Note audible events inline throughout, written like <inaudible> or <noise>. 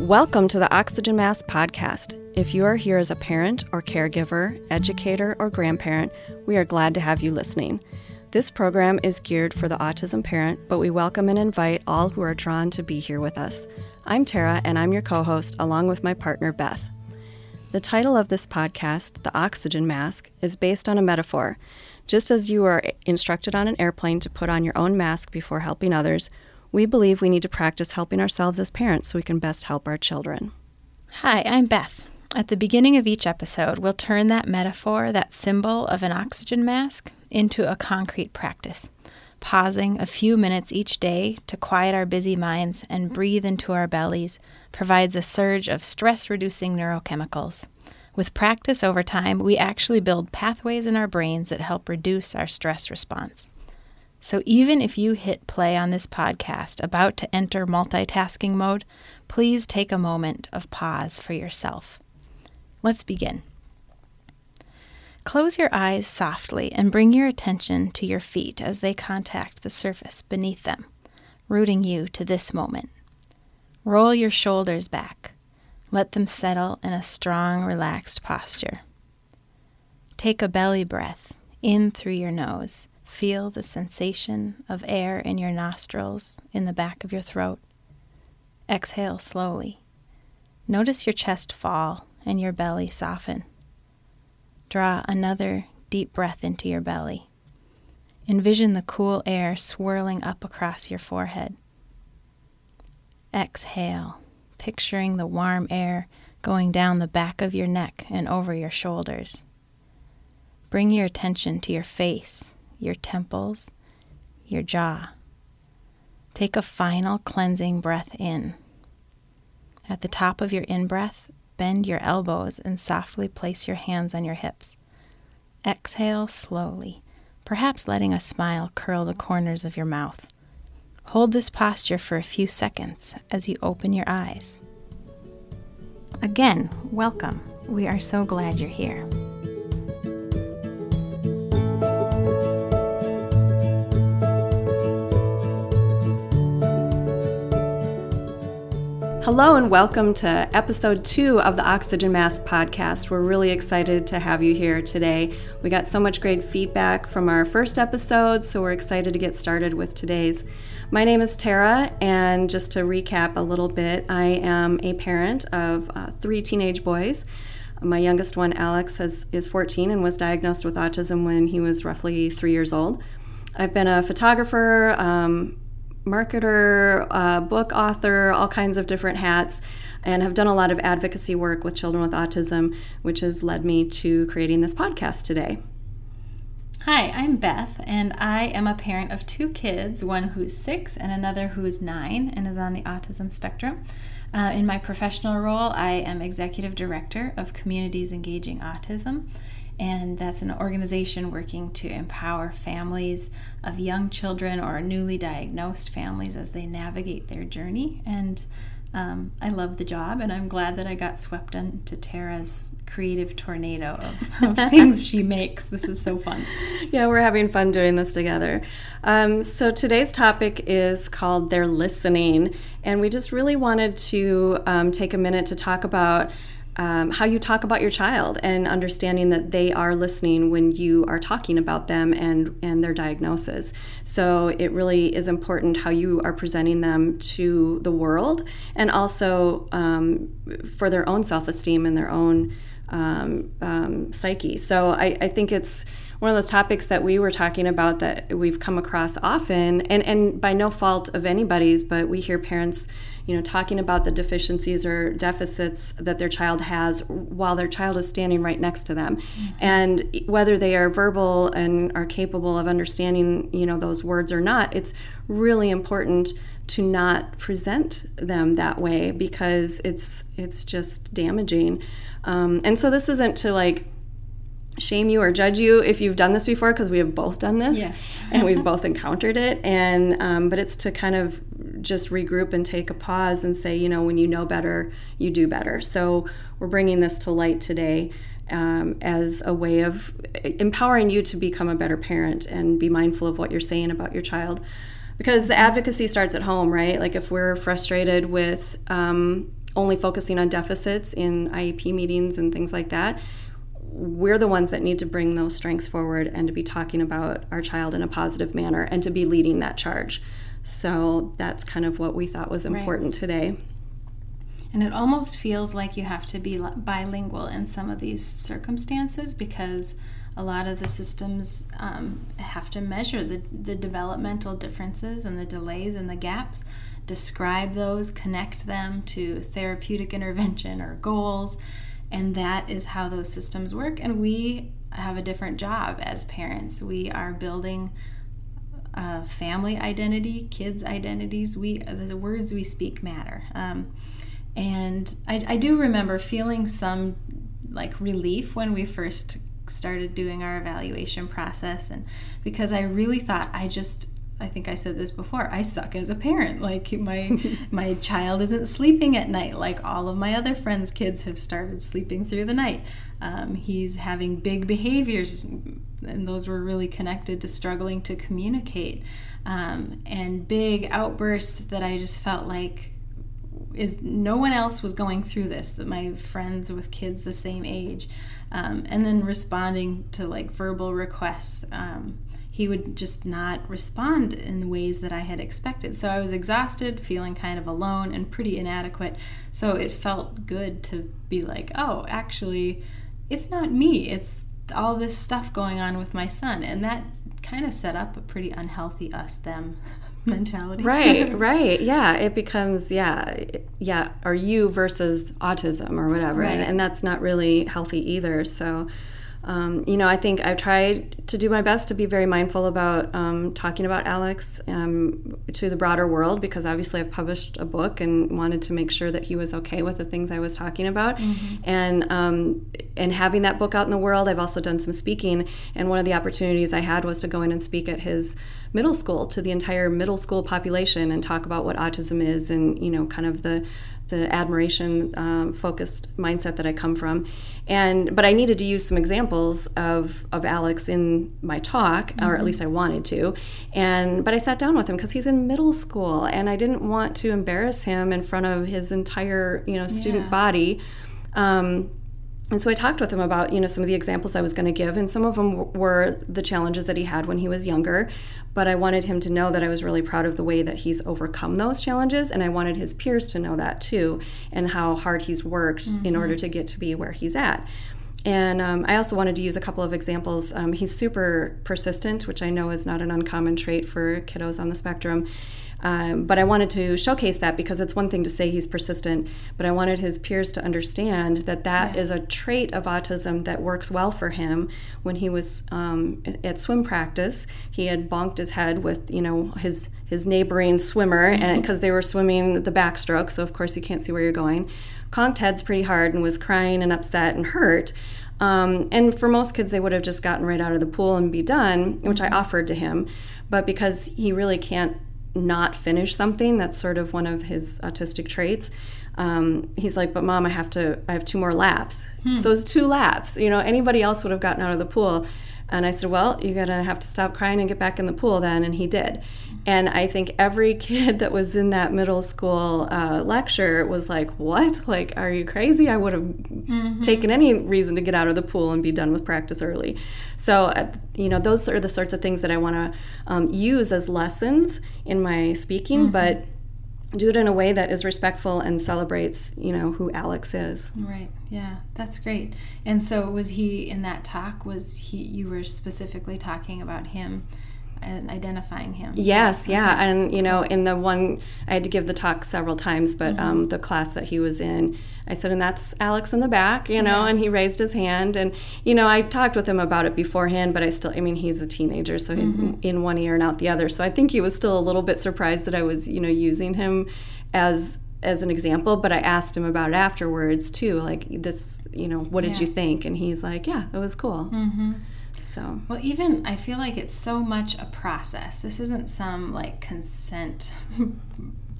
Welcome to the Oxygen Mask podcast. If you are here as a parent or caregiver, educator, or grandparent, we are glad to have you listening. This program is geared for the autism parent, but we welcome and invite all who are drawn to be here with us. I'm Tara, and I'm your co host, along with my partner, Beth. The title of this podcast, The Oxygen Mask, is based on a metaphor. Just as you are instructed on an airplane to put on your own mask before helping others, we believe we need to practice helping ourselves as parents so we can best help our children. Hi, I'm Beth. At the beginning of each episode, we'll turn that metaphor, that symbol of an oxygen mask, into a concrete practice, pausing a few minutes each day to quiet our busy minds and breathe into our bellies provides a surge of stress reducing neurochemicals. With practice over time, we actually build pathways in our brains that help reduce our stress response. So even if you hit play on this podcast about to enter multitasking mode, please take a moment of pause for yourself. Let's begin. Close your eyes softly and bring your attention to your feet as they contact the surface beneath them, rooting you to this moment. Roll your shoulders back. Let them settle in a strong, relaxed posture. Take a belly breath in through your nose Feel the sensation of air in your nostrils, in the back of your throat. Exhale slowly. Notice your chest fall and your belly soften. Draw another deep breath into your belly. Envision the cool air swirling up across your forehead. Exhale, picturing the warm air going down the back of your neck and over your shoulders. Bring your attention to your face your temples, your jaw. Take a final cleansing breath in. At the top of your in breath, bend your elbows and softly place your hands on your hips. Exhale slowly, perhaps letting a smile curl the corners of your mouth. Hold this posture for a few seconds as you open your eyes. Again, welcome. We are so glad you're here. Hello, and welcome to episode two of the Oxygen Mask podcast. We're really excited to have you here today. We got so much great feedback from our first episode, so we're excited to get started with today's. My name is Tara, and just to recap a little bit, I am a parent of uh, three teenage boys. My youngest one, Alex, has, is 14 and was diagnosed with autism when he was roughly three years old. I've been a photographer, um, marketer, uh, book author, all kinds of different hats, and have done a lot of advocacy work with children with autism, which has led me to creating this podcast today. Hi, I'm Beth, and I am a parent of two kids one who's six and another who's nine and is on the autism spectrum. Uh, in my professional role, I am executive director of Communities Engaging Autism and that's an organization working to empower families of young children or newly diagnosed families as they navigate their journey. And um, I love the job, and I'm glad that I got swept into Tara's creative tornado of, <laughs> of things she makes. This is so fun. <laughs> Yeah, we're having fun doing this together. Um, so today's topic is called They're Listening, and we just really wanted to um, take a minute to talk about um, how you talk about your child and understanding that they are listening when you are talking about them and and their diagnosis. So it really is important how you are presenting them to the world and also um, for their own self esteem and their own um, um, psyche. So I, I think it's one of those topics that we were talking about that we've come across often and, and by no fault of anybody's, but we hear parents you know, talking about the deficiencies or deficits that their child has while their child is standing right next to them. Mm-hmm. And whether they are verbal and are capable of understanding, you know, those words or not, it's really important to not present them that way because it's it's just damaging. Um, and so this isn't to like shame you or judge you if you've done this before because we have both done this yes. and we've both encountered it and um, but it's to kind of just regroup and take a pause and say you know when you know better you do better so we're bringing this to light today um, as a way of empowering you to become a better parent and be mindful of what you're saying about your child because the advocacy starts at home right like if we're frustrated with um, only focusing on deficits in IEP meetings and things like that. We're the ones that need to bring those strengths forward and to be talking about our child in a positive manner and to be leading that charge. So that's kind of what we thought was important right. today. And it almost feels like you have to be bilingual in some of these circumstances because a lot of the systems um, have to measure the, the developmental differences and the delays and the gaps, describe those, connect them to therapeutic intervention or goals. And that is how those systems work. And we have a different job as parents. We are building uh, family identity, kids' identities. We the words we speak matter. Um, and I, I do remember feeling some like relief when we first started doing our evaluation process and because I really thought I just I think I said this before. I suck as a parent. <laughs> Like my <laughs> my child isn't sleeping at night like all of my other friends' kids have started sleeping through the night. Um, he's having big behaviors, and those were really connected to struggling to communicate, um, and big outbursts that I just felt like is no one else was going through this that my friends with kids the same age um, and then responding to like verbal requests um, he would just not respond in ways that i had expected. So i was exhausted feeling kind of alone and pretty inadequate. So it felt good to be like oh actually it's not me it's all this stuff going on with my son and that kind of set up a pretty unhealthy us them <laughs> mentality. right, <laughs> right. Yeah, it becomes yeah, yeah, are you versus autism or whatever. Right. And, and that's not really healthy either. So um, you know, I think I've tried to do my best to be very mindful about um, talking about Alex um, to the broader world because obviously I've published a book and wanted to make sure that he was okay with the things I was talking about. Mm-hmm. And um, and having that book out in the world, I've also done some speaking. And one of the opportunities I had was to go in and speak at his middle school to the entire middle school population and talk about what autism is and you know kind of the the admiration um, focused mindset that I come from. And but I needed to use some examples of of Alex in my talk, mm-hmm. or at mm-hmm. least I wanted to. And but I sat down with him because he's in middle school, and I didn't want to embarrass him in front of his entire you know student yeah. body. Um, and so I talked with him about you know some of the examples I was going to give, and some of them were the challenges that he had when he was younger. But I wanted him to know that I was really proud of the way that he's overcome those challenges, and I wanted his peers to know that too, and how hard he's worked mm-hmm. in order to get to be where he's at. And um, I also wanted to use a couple of examples. Um, he's super persistent, which I know is not an uncommon trait for kiddos on the spectrum. Um, but I wanted to showcase that because it's one thing to say he's persistent, but I wanted his peers to understand that that yeah. is a trait of autism that works well for him. When he was um, at swim practice, he had bonked his head with you know his his neighboring swimmer, mm-hmm. <laughs> and because they were swimming the backstroke, so of course you can't see where you're going. Conked heads pretty hard and was crying and upset and hurt. Um, and for most kids, they would have just gotten right out of the pool and be done, which I mm-hmm. offered to him. But because he really can't not finish something. That's sort of one of his autistic traits. Um, he's like, but mom, I have to, I have two more laps. Hmm. So it's two laps. You know, anybody else would have gotten out of the pool. And I said, well, you're going to have to stop crying and get back in the pool then. And he did. And I think every <laughs> kid that was in that middle school uh, lecture was like, what? Like, are you crazy? I would have mm-hmm. taken any reason to get out of the pool and be done with practice early. So, uh, you know, those are the sorts of things that I want to um, use as lessons in my speaking, mm-hmm. but do it in a way that is respectful and celebrates, you know, who Alex is. Right. Yeah, that's great. And so was he in that talk was he you were specifically talking about him and identifying him. Yes, okay. yeah, and you know, in the one I had to give the talk several times, but mm-hmm. um, the class that he was in, I said, and that's Alex in the back, you know, yeah. and he raised his hand, and you know, I talked with him about it beforehand, but I still, I mean, he's a teenager, so mm-hmm. in one ear and out the other, so I think he was still a little bit surprised that I was, you know, using him as as an example but i asked him about it afterwards too like this you know what did yeah. you think and he's like yeah it was cool mm-hmm. So, well, even I feel like it's so much a process. This isn't some like consent <laughs>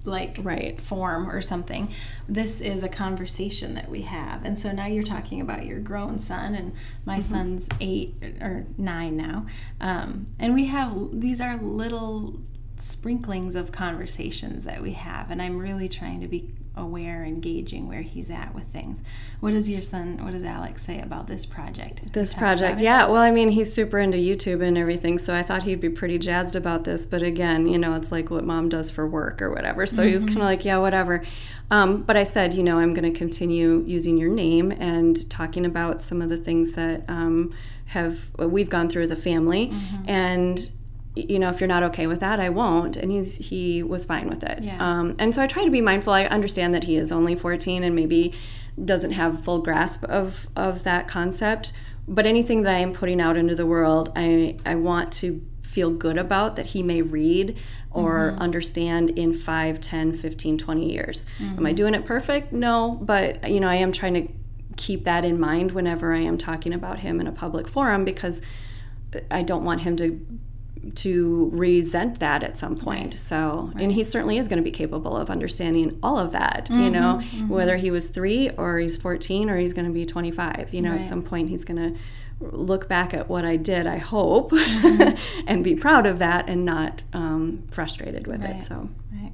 like right. form or something. This is a conversation that we have. And so now you're talking about your grown son, and my mm-hmm. son's eight or nine now. Um, and we have these are little sprinklings of conversations that we have, and I'm really trying to be aware and gauging where he's at with things. What does your son, what does Alex say about this project? This project, yeah. Well, I mean, he's super into YouTube and everything, so I thought he'd be pretty jazzed about this. But again, you know, it's like what mom does for work or whatever. So mm-hmm. he was kind of like, yeah, whatever. Um, but I said, you know, I'm going to continue using your name and talking about some of the things that um, have we've gone through as a family, mm-hmm. and you know, if you're not okay with that, I won't. And he's he was fine with it. Yeah. Um, and so I try to be mindful. I understand that he is only 14 and maybe doesn't have full grasp of of that concept. But anything that I am putting out into the world, I I want to feel good about that he may read or mm-hmm. understand in 5 10 15 20 years mm-hmm. am i mm-hmm. doing it perfect no but you know i am trying to keep that in mind whenever i am talking about him in a public forum because i don't want him to to resent that at some point. Right. So, right. and he certainly is going to be capable of understanding all of that, mm-hmm, you know, mm-hmm. whether he was three or he's 14 or he's going to be 25. You know, right. at some point he's going to look back at what I did, I hope, mm-hmm. <laughs> and be proud of that and not um, frustrated with it. So, right.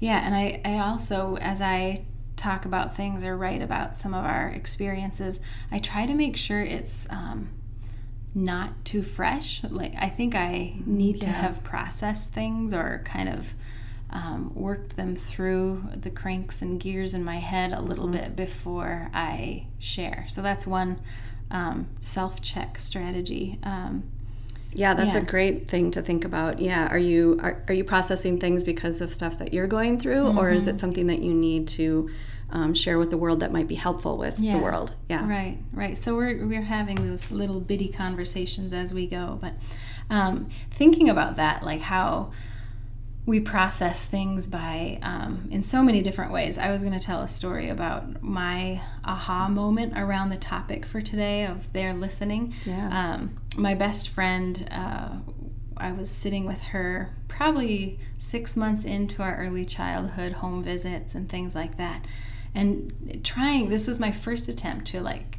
Yeah. And I, I also, as I talk about things or write about some of our experiences, I try to make sure it's, um, not too fresh. Like I think I need yeah. to have processed things or kind of um, worked them through the cranks and gears in my head a little mm-hmm. bit before I share. So that's one um, self check strategy. Um, yeah, that's yeah. a great thing to think about. Yeah, are you are, are you processing things because of stuff that you're going through, mm-hmm. or is it mm-hmm. something that you need to um, share with the world that might be helpful with yeah. the world. Yeah. Right, right. So we're, we're having those little bitty conversations as we go. But um, thinking about that, like how we process things by um, in so many different ways. I was going to tell a story about my aha moment around the topic for today of they're listening. Yeah. Um, my best friend, uh, I was sitting with her probably six months into our early childhood home visits and things like that and trying this was my first attempt to like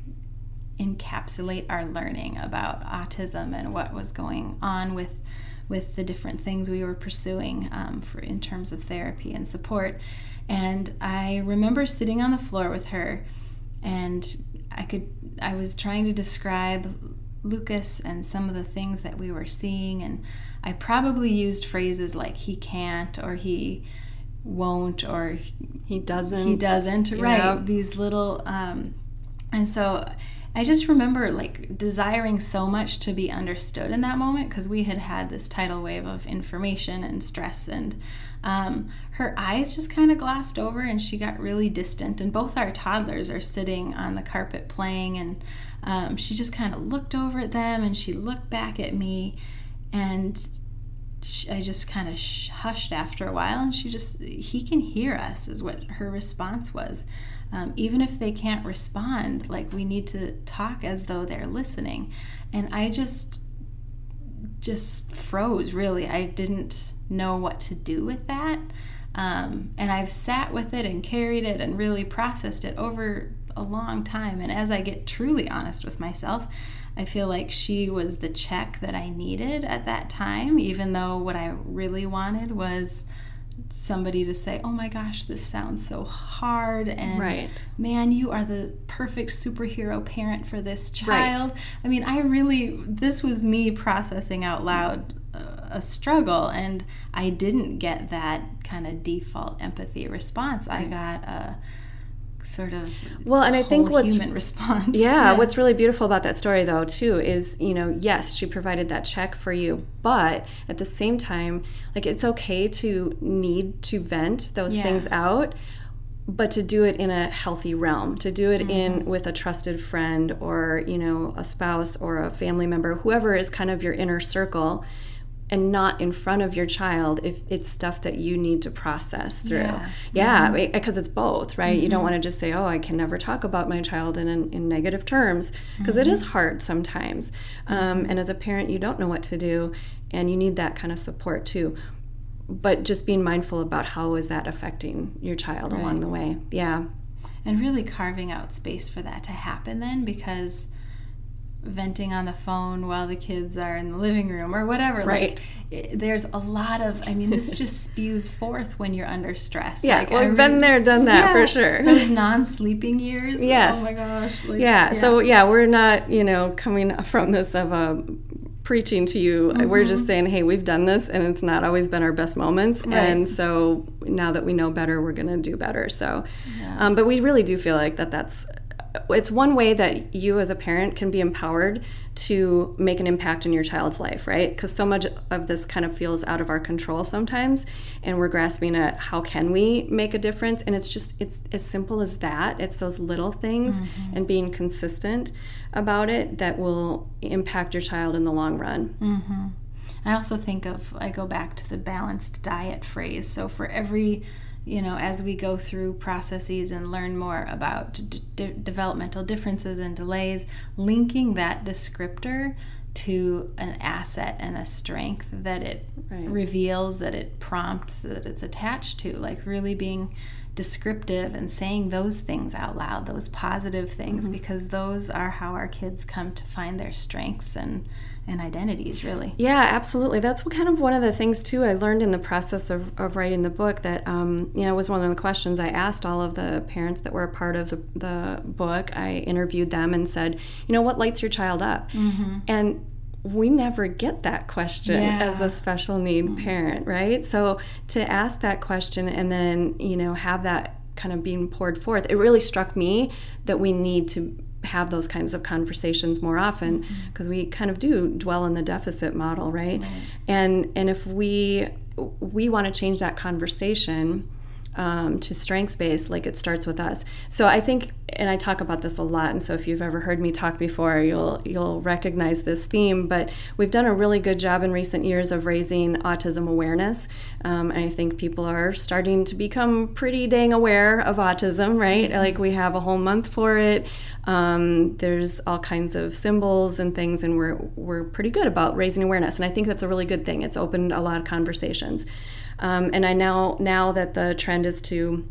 encapsulate our learning about autism and what was going on with with the different things we were pursuing um, for in terms of therapy and support. And i remember sitting on the floor with her and i could i was trying to describe lucas and some of the things that we were seeing and i probably used phrases like he can't or he won't or he doesn't. he doesn't. Right. These little um, and so i just remember like desiring so much to be understood in that moment because we had had this tidal wave of information and stress and um, her eyes just kind of glossed over and she got really distant and both our toddlers are sitting on the carpet playing and um, she just kind of looked over at them and she looked back at me and I just kind of hushed after a while, and she just, he can hear us, is what her response was. Um, even if they can't respond, like we need to talk as though they're listening. And I just, just froze really. I didn't know what to do with that. Um, and I've sat with it and carried it and really processed it over a long time. And as I get truly honest with myself, I feel like she was the check that I needed at that time, even though what I really wanted was somebody to say, "Oh my gosh, this sounds so hard," and right. "Man, you are the perfect superhero parent for this child." Right. I mean, I really this was me processing out loud a struggle, and I didn't get that kind of default empathy response. Right. I got a sort of well and i think what's human <laughs> response yeah, yeah, what's really beautiful about that story though too is you know yes she provided that check for you but at the same time like it's okay to need to vent those yeah. things out but to do it in a healthy realm to do it mm-hmm. in with a trusted friend or you know a spouse or a family member whoever is kind of your inner circle and not in front of your child if it's stuff that you need to process through. Yeah, yeah mm-hmm. because it's both, right? Mm-hmm. You don't mm-hmm. want to just say, "Oh, I can never talk about my child in in negative terms," because mm-hmm. hard sometimes. Um, and as a parent, you don't know what to do, and you need that kind of support too. But just being mindful about how is that affecting your child right. along the way. Yeah. And really carving out space for that to happen then because venting on the phone while the kids are in the living room or whatever. Right. Like, it, there's a lot of, I mean, this just <laughs> spews forth when you're under stress. Yeah, like, well, I've been there, done that for sure. Those <laughs> non-sleeping years. Yes. Oh my gosh. like, yeah, so yeah, we're not, you know, coming from this of a preaching to you. We're Mm-hmm. just saying, hey, we've done this and it's not always been our best moments. Right. And so now that we know better, we're going to do better. So, Yeah. um, but we really do feel like that that's it's one way that you as a parent can be empowered to make an impact in your child's life, right? Because so much of this kind of feels out of our control sometimes, and we're grasping at how can we make a difference. And it's just it's as simple as that. It's those little things and being consistent about it that will impact your child in the long run. Mm-hmm. I also think of, I go back to the balanced diet phrase. So for every, you know, as we go through processes and learn more about d- d- developmental differences and delays, linking that descriptor to an asset and a strength that it Right. reveals, that it prompts, that it's attached to, like really being descriptive and saying those things out loud, those positive things, mm-hmm. because those are how our kids come to find their strengths and, and identities, really. Yeah, absolutely. That's what kind of one of the things too I learned in the process of, of writing the book that um, you know was one of the questions I asked all of the parents that were a part of the, the book. I interviewed them and said, you know, what lights your child up? And we never get that question Yeah. as a special need parent, right? So to ask that question and then you know have that kind of being poured forth, it really struck me that we need to have those kinds of conversations more often because we kind of do dwell in the deficit model right? and and if we we want to change that conversation um, to strengths based like it starts with us. So i think and i talk about this a lot and so if you've ever heard me talk before you'll you'll recognize this theme but we've done a really good job in recent years of raising autism awareness um, and i think people are starting to become pretty dang aware of autism right? Like we have a whole month for it. Um, there's all kinds of symbols and things and we're we're pretty good about raising awareness and i think that's a really good thing. It's opened a lot of conversations. Um, and I now now that the trend is to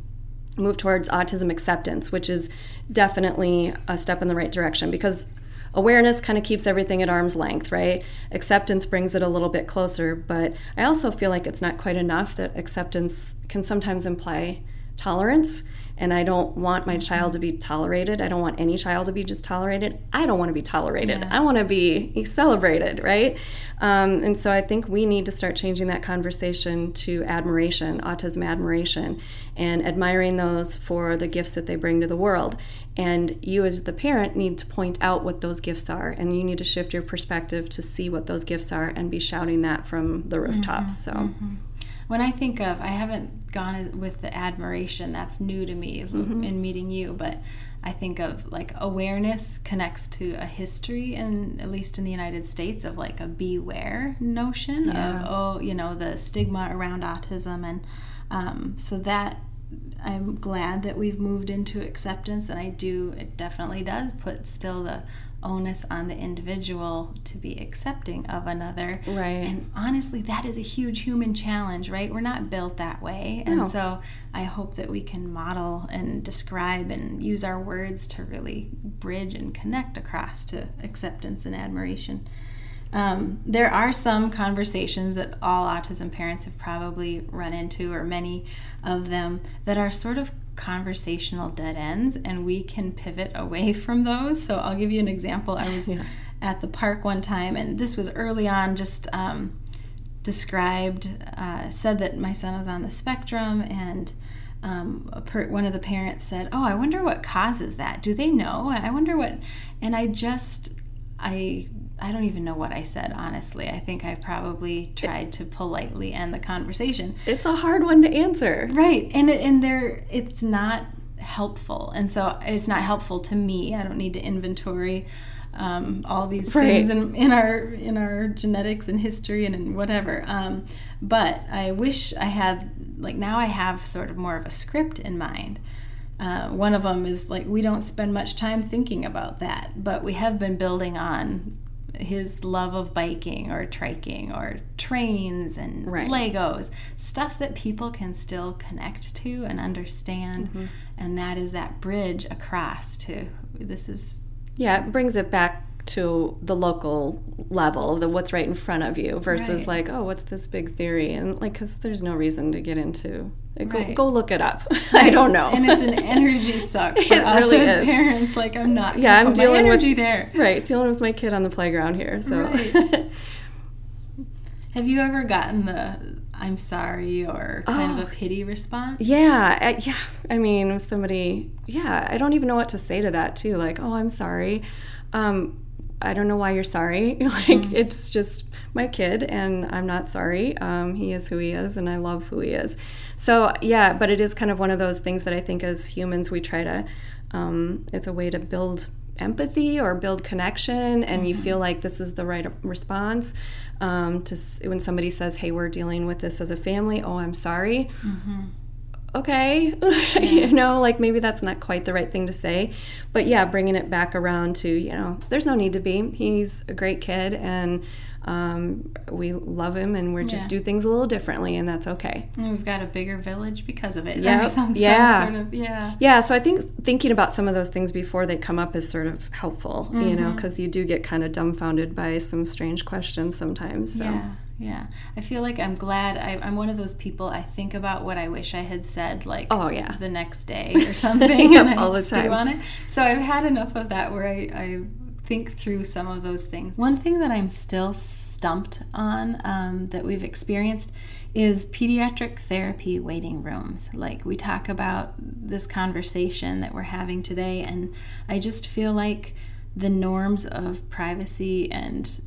move towards autism acceptance, which is definitely a step in the right direction because awareness kind of keeps everything at arm's length, right? Acceptance brings it a little bit closer, but I also feel like it's not quite enough that acceptance can sometimes imply tolerance. And I don't want my child to be tolerated. I don't want any child to be just tolerated. I don't want to be tolerated. Yeah. I want to be celebrated, right? Um, and so I think we need to start changing that conversation to admiration, autism admiration, and admiring those for the gifts that they bring to the world. And you, as the parent, need to point out what those gifts are, and you need to shift your perspective to see what those gifts are and be shouting that from the rooftops. So, When I think of, I haven't gone with the admiration, that's new to me in meeting you, but I think of like awareness connects to a history, and at least in the United States, of like a beware notion Yeah. of, oh, you know, the stigma around autism. And um, so that I'm glad that we've moved into acceptance, and I do, it definitely does put still the onus on the individual to be accepting of another. Right. And honestly, that is a huge human challenge, right? We're not built that way. And so I hope that we can model and describe and use our words to really bridge and connect across to acceptance and admiration. Um, there are some conversations that all autism parents have probably run into, or many of them, that are sort of conversational dead ends, and we can pivot away <laughs> from those. So I'll give you an example. I was <laughs> Yeah. at the park one time, and this was early on, just um, described, uh, said that my son was on the spectrum, and um, a per- one of the parents said, "Oh, I wonder what causes that. Do they know? I wonder what." And I just, I, I don't even know what I said. Honestly, I think I probably tried to politely end the conversation. it's a hard one to answer. Right, and and there, it's not helpful, and so it's not helpful to me. I don't need to inventory um, all these Right. things in, in our in our genetics and history and whatever. Um, but I wish I had like now I have sort of more of a script in mind. Uh, one of them is like we don't spend much time thinking about that, but we have been building on his love of biking or triking or trains and Right. Legos, stuff that people can still connect to and understand. Mm-hmm. And that is that bridge across to this is Yeah, it brings it back to the local level, the what's right in front of you, versus Right. like, oh, what's this big theory? And like, because there's no reason to get into. Go, Right. go look it up. <laughs> I don't know. And it's an <laughs> energy suck for It us really as is. parents. Like I'm not. Yeah, I'm dealing with- energy there. right dealing with my kid on the playground here. So Right. <laughs> Have you ever gotten the "I'm sorry" or kind of Oh. a pity response? Yeah, I, yeah. I mean, somebody, yeah, I don't even know what to say to that too. Like, oh, I'm sorry. Um, I don't know why you're sorry. <laughs> like, it's just my kid, and I'm not sorry. Um, he is who he is, and I love who he is. So, yeah, but it is kind of one of those things that I think as humans we try to. Um, it's a way to build empathy or build connection, and you feel like this is the right response. Um, to s- when somebody says, "Hey, we're dealing with this as a family," oh, I'm sorry. Okay. <laughs> You know like maybe that's not quite the right thing to say. But yeah bringing it back around to you know there's no need to be. He's a great kid and um, we love him and we just Yeah. do things a little differently and that's okay And we've got a bigger village because of it. Yep. <laughs> Some, some Yeah. sort of yeah. yeah so i think thinking about some of those things before they come up is sort of helpful you know because you do get kind of dumbfounded by some strange questions sometimes so Yeah, yeah. I feel like I'm glad. I, I'm one of those people. I think about what I wish I had said, like Oh, yeah. the next day <laughs> or something, Yep, and I all the time. on it. So I've had enough of that where I, I think through some of those things. One thing that I'm still stumped on um, that we've experienced is pediatric therapy waiting rooms. Like we talk about this conversation that we're having today, and I just feel like the norms of privacy and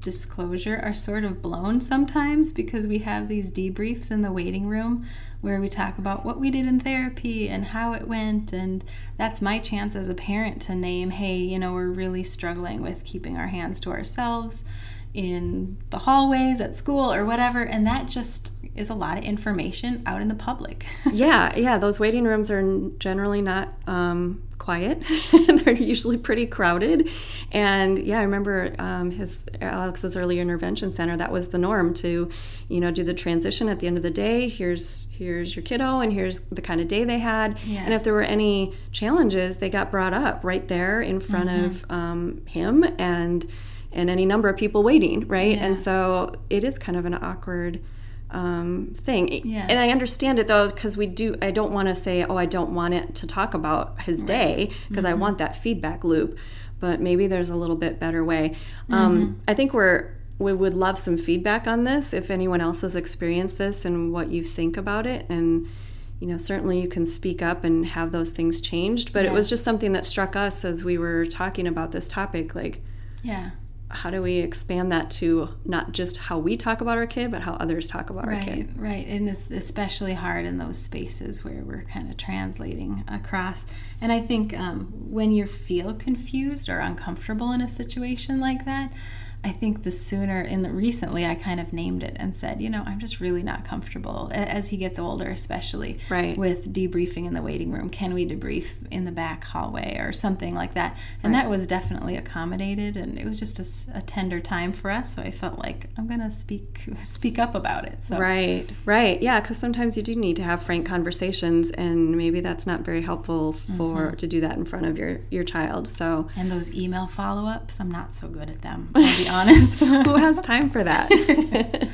disclosure are sort of blown sometimes because we have these debriefs in the waiting room where we talk about what we did in therapy and how it went. And that's my chance as a parent to name hey you know we're really struggling with keeping our hands to ourselves in the hallways at school or whatever. And that just is a lot of information out in the public <laughs> yeah, yeah, those waiting rooms are generally not um, quiet. <laughs> They're usually pretty crowded. And yeah, I remember um, his Alex's early intervention center. That was the norm to, you know, do the transition at the end of the day. Here's here's your kiddo, and here's the kind of day they had. Yeah. And if there were any challenges, they got brought up right there in front of um, him and and any number of people waiting, right? Yeah. And so it is kind of an awkward um, thing. Yeah. And I understand it though, because we do, I don't want to say, oh, I don't want it to talk about his day, because I want that feedback loop. But maybe there's a little bit better way. Um, I think we're, we would love some feedback on this if anyone else has experienced this and what you think about it. And, you know, certainly you can speak up and have those things changed. But it was just something that struck us as we were talking about this topic. Like, yeah how do we expand that to not just how we talk about our kid, but how others talk about our Right, kid? right. And it's especially hard in those spaces where we're kind of translating across. And I think um, when you feel confused or uncomfortable in a situation like that, I think the sooner in the recently I kind of named it and said, you know, I'm just really not comfortable as he gets older, especially Right. with debriefing in the waiting room. Can we debrief in the back hallway or something like that? And that was definitely accommodated, and it was just a tender time for us. So I felt like I'm gonna speak <laughs> speak up about it. So Right, right. Yeah, because sometimes you do need to have frank conversations, and maybe that's not very helpful for mm-hmm. to do that in front of your your child. So, And those email follow ups, I'm not so good at them, <laughs> honest. <laughs> who has time for that? <laughs>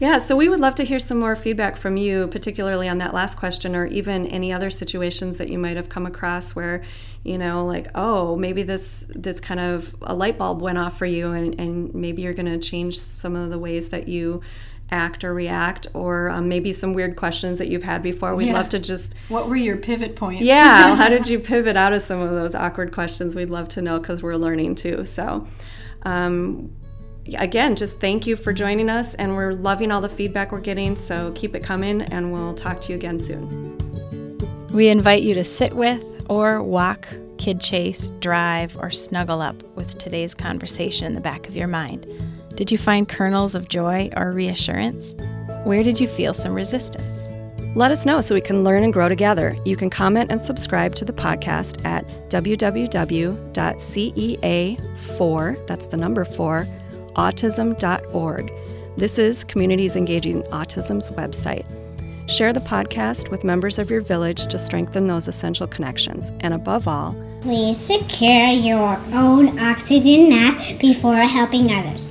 yeah, so we would love to hear some more feedback from you, particularly on that last question, or even any other situations that you might have come across where, you know, like, oh, maybe this this kind of a light bulb went off for you, and, and maybe you're going to change some of the ways that you act or react, or um, maybe some weird questions that you've had before. We'd Yeah. love to just what were your pivot points? yeah how <laughs> did you pivot out of some of those awkward questions we'd love to know because we're learning too so um, again just thank you for joining us and we're loving all the feedback we're getting so keep it coming and we'll talk to you again soon We invite you to sit with or walk, kid chase, drive, or snuggle up with today's conversation in the back of your mind. Did you find kernels of joy or reassurance? Where did you feel some resistance? Let us know so we can learn and grow together you can comment and subscribe to the podcast at www.cea4 that's the number 4 autism.org this is communities engaging autism's website Share the podcast with members of your village to strengthen those essential connections. And above all, Please secure your own oxygen mask before helping others.